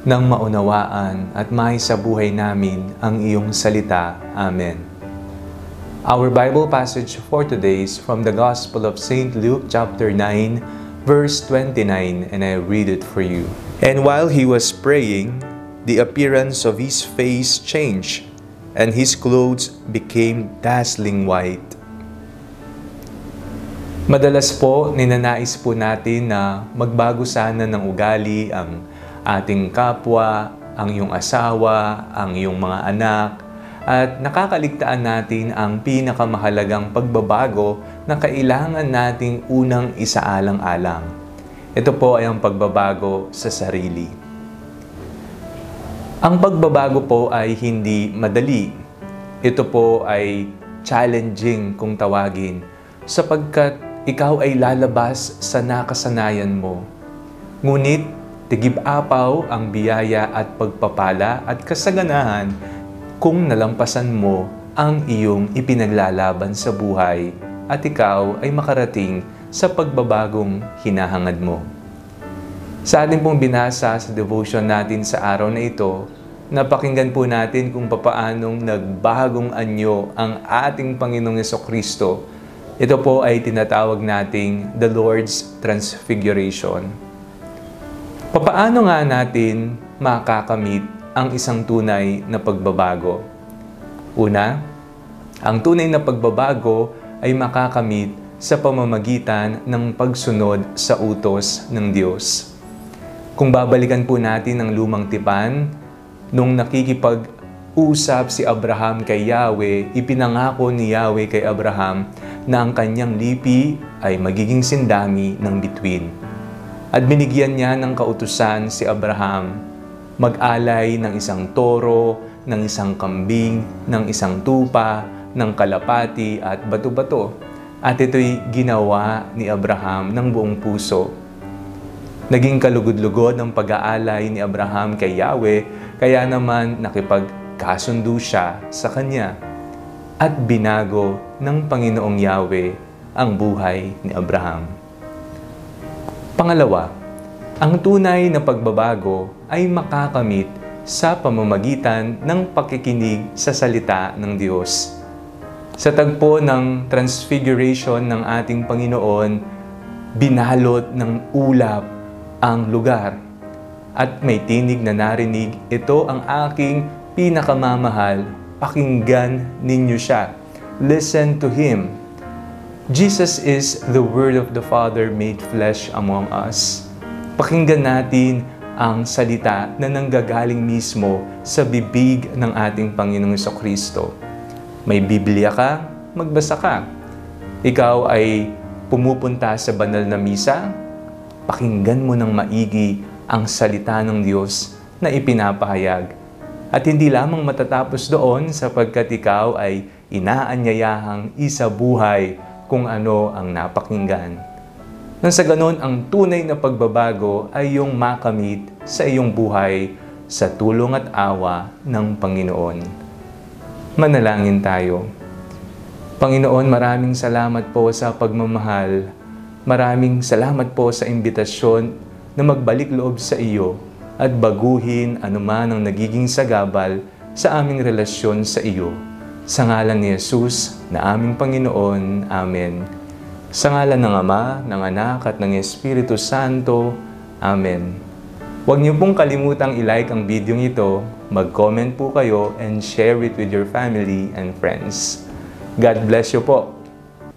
nang maunawaan at may sa buhay namin ang iyong salita. Amen. Our Bible passage for today is from the Gospel of St. Luke chapter 9, verse 29, and I read it for you. And while he was praying, the appearance of his face changed, and his clothes became dazzling white. Madalas po, ninanais po natin na magbago sana ng ugali ang ating kapwa, ang iyong asawa, ang iyong mga anak, at nakakaligtaan natin ang pinakamahalagang pagbabago na kailangan nating unang isaalang-alang. Ito po ay ang pagbabago sa sarili. Ang pagbabago po ay hindi madali. Ito po ay challenging kung tawagin sapagkat ikaw ay lalabas sa nakasanayan mo. Ngunit tigib-apaw ang biyaya at pagpapala at kasaganahan kung nalampasan mo ang iyong ipinaglalaban sa buhay at ikaw ay makarating sa pagbabagong hinahangad mo. Sa ating pong binasa sa devotion natin sa araw na ito, napakinggan po natin kung papaanong nagbagong anyo ang ating Panginoong Yeso Kristo. Ito po ay tinatawag nating the Lord's Transfiguration. Papaano nga natin makakamit ang isang tunay na pagbabago? Una, ang tunay na pagbabago ay makakamit sa pamamagitan ng pagsunod sa utos ng Diyos. Kung babalikan po natin ang lumang tipan, nung nakikipag-usap si Abraham kay Yahweh, ipinangako ni Yahweh kay Abraham na ang kanyang lipi ay magiging sindami ng bituin. At binigyan niya ng kautusan si Abraham mag-alay ng isang toro, ng isang kambing, ng isang tupa, ng kalapati at bato-bato. At ito'y ginawa ni Abraham ng buong puso Naging kalugod-lugod ng pag-aalay ni Abraham kay Yahweh, kaya naman nakipagkasundo siya sa kanya. At binago ng Panginoong Yahweh ang buhay ni Abraham. Pangalawa, ang tunay na pagbabago ay makakamit sa pamamagitan ng pakikinig sa salita ng Diyos. Sa tagpo ng transfiguration ng ating Panginoon, binalot ng ulap ang lugar. At may tinig na narinig, ito ang aking pinakamamahal, pakinggan ninyo siya. Listen to Him. Jesus is the Word of the Father made flesh among us. Pakinggan natin ang salita na nanggagaling mismo sa bibig ng ating Panginoong Kristo. May Biblia ka, magbasa ka. Ikaw ay pumupunta sa banal na misa, pakinggan mo ng maigi ang salita ng Diyos na ipinapahayag. At hindi lamang matatapos doon sapagkat ikaw ay inaanyayahang isa buhay kung ano ang napakinggan. Nang sa ganon, ang tunay na pagbabago ay yung makamit sa iyong buhay sa tulong at awa ng Panginoon. Manalangin tayo. Panginoon, maraming salamat po sa pagmamahal Maraming salamat po sa imbitasyon na magbalik loob sa iyo at baguhin anuman ang nagiging sagabal sa aming relasyon sa iyo. Sa ngalan ni Jesus na aming Panginoon. Amen. Sa ngalan ng Ama, ng Anak at ng Espiritu Santo. Amen. Huwag niyo pong kalimutang i-like ang video ito, mag-comment po kayo, and share it with your family and friends. God bless you po.